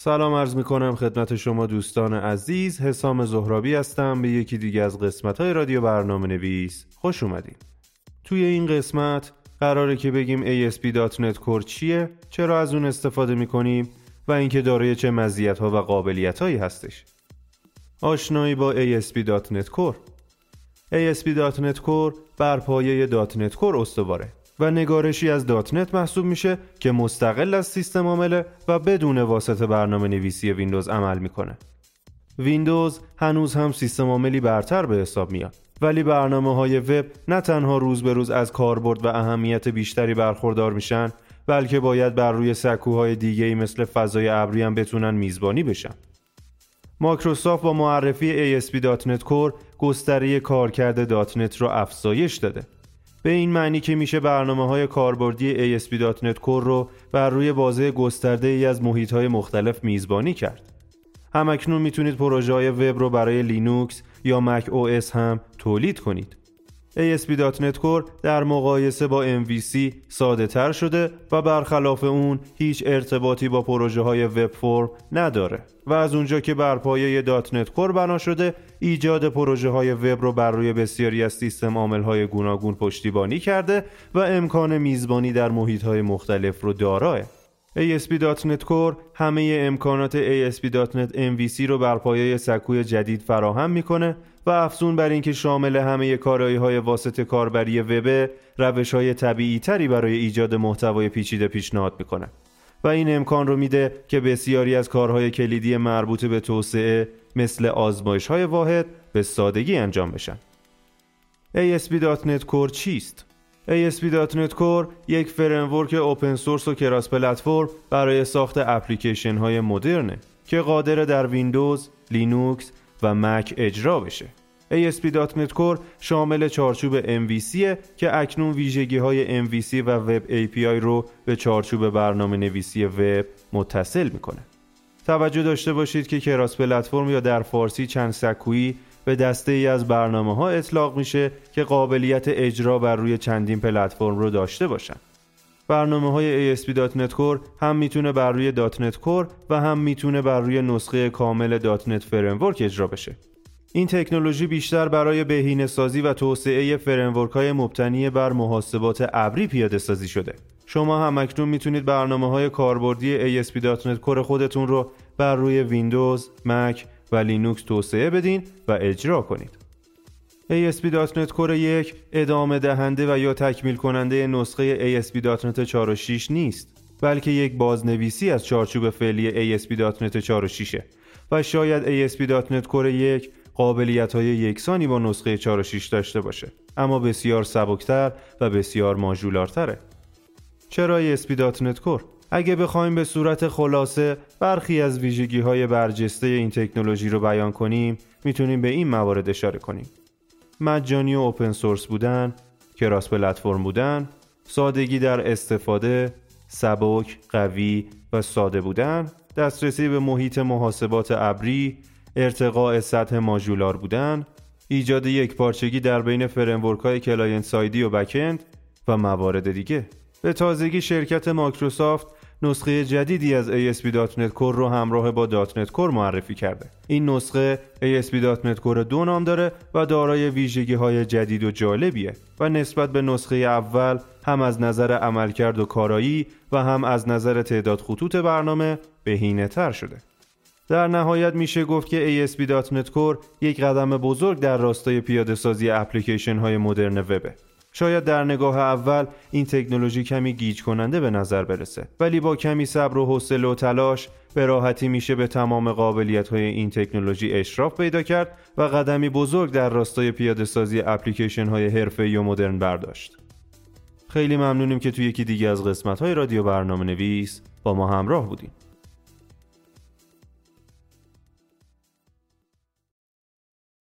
سلام عرض می کنم خدمت شما دوستان عزیز. حسام زهرابی هستم. به یکی دیگه از قسمت های رادیو برنامه نویس خوش اومدین. توی این قسمت قراره که بگیم ASP.NET Core چیه چرا از اون استفاده می کنیم و اینکه دارای چه مزیت ها و قابلیت هایی هستش. آشنایی با ASP.NET Core ASP.NET Core بر پایه .NET Core استواره. و نگارشی از داتنت محسوب میشه که مستقل از سیستم عامله و بدون واسطه برنامه نویسی ویندوز عمل می‌کنه. ویندوز هنوز هم سیستم عاملی برتر به حساب میاد ولی برنامه های وب نه تنها روز به روز از کاربرد و اهمیت بیشتری برخوردار میشن بلکه باید بر روی سکوهای دیگه ای مثل فضای ابری هم بتونن میزبانی بشن. مایکروسافت با معرفی ASP.NET Core گستره کارکرد .NET رو افزایش داده به این معنی که میشه برنامه های کاربردی ASP.NET Core رو بر روی بازه گسترده ای از محیط های مختلف میزبانی کرد. همکنون می‌تونید پروژه های وب رو برای لینوکس یا مک OS هم تولید کنید. ASP.NET Core در مقایسه با MVC ساده تر شده و برخلاف اون هیچ ارتباطی با پروژه های وب فرم نداره و از اونجا که بر پایه .NET Core بنا شده ایجاد پروژه های وب رو بر روی بسیاری از سیستم عامل های گوناگون پشتیبانی کرده و امکان میزبانی در محیط های مختلف رو داراه. ASP.NET Core همه امکانات ASP.NET MVC رو بر پایه سکوی جدید فراهم می‌کنه و افزون بر اینکه شامل همه کارایی های واسط کاربری وب روش های طبیعی تری برای ایجاد محتوای پیچیده پیشنهاد می‌کنه و این امکان رو میده که بسیاری از کارهای کلیدی مربوط به توسعه مثل آزمایش های واحد به سادگی انجام بشن. ASP.NET Core چیست؟ ASP.NET Core یک framework open source و cross platform برای ساخت اپلیکیشن های مدرنه که قادر در ویندوز، لینوکس و مک اجرا بشه. ASP.NET Core شامل چارچوب MVC که اکنون ویژگی های MVC و Web API رو به چارچوب برنامه نویسی وب متصل می‌کنه. توجه داشته باشید که cross platform یا در فارسی چند سکویی به دسته ای از برنامه ها اطلاق میشه که قابلیت اجرا بر روی چندین پلتفرم رو داشته باشن. برنامه های ASP.NET Core هم می‌تونه بر روی .NET Core و هم می‌تونه بر روی نسخه کامل .NET Framework اجرا بشه. این تکنولوژی بیشتر برای بهینه سازی و توسعه فرمورک های مبتنی بر محاسبات ابری پیاده سازی شده. شما هم اکنون می‌تونید برنامه های کاربردی ASP.NET Core خودتون رو بر روی ویندوز، مک و لینوکس توسعه بدین و اجرا کنید. ASP.NET Core یک ادامه دهنده و یا تکمیل کننده نسخه ASP.NET 4.6 نیست بلکه یک بازنویسی از چارچوب فعلی ASP.NET 4.6 و شاید ASP.NET Core یک قابلیت های یکسانی با نسخه 4.6 داشته باشه اما بسیار سبکتر و بسیار ماژولارتره. چرا ASP.NET Core اگه بخوایم به صورت خلاصه برخی از ویژگی های برجسته این تکنولوژی رو بیان کنیم می‌تونیم به این موارد اشاره کنیم. مجانی و open source بودن cross platform بودن سادگی در استفاده سبک قوی و ساده بودن دسترسی به محیط محاسبات ابری ارتقاء سطح ماژولار بودن ایجاد یکپارچگی در بین framework های client side ی و backend و موارد دیگه. به تازگی شرکت مایکروسافت نسخه جدیدی از ASP.NET Core رو همراه با .NET Core معرفی کرده. این نسخه ASP.NET Core دو نام داره و دارای ویژگی های جدید و جالبیه و نسبت به نسخه اول هم از نظر عملکرد و کارایی و هم از نظر تعداد خطوط برنامه بهینه تر شده. در نهایت میشه گفت که ASP.NET Core یک قدم بزرگ در راستای پیاده سازی اپلیکیشن های مدرن وبه. شاید در نگاه اول این تکنولوژی کمی گیج کننده به نظر برسه ولی با کمی صبر و حوصله و تلاش به راحتی میشه به تمام قابلیت های این تکنولوژی اشراف پیدا کرد و قدمی بزرگ در راستای پیاده سازی اپلیکیشن های حرفه و مدرن برداشت. خیلی ممنونیم که توی یکی دیگه از قسمت های رادیو برنامه نویس با ما همراه بودیم.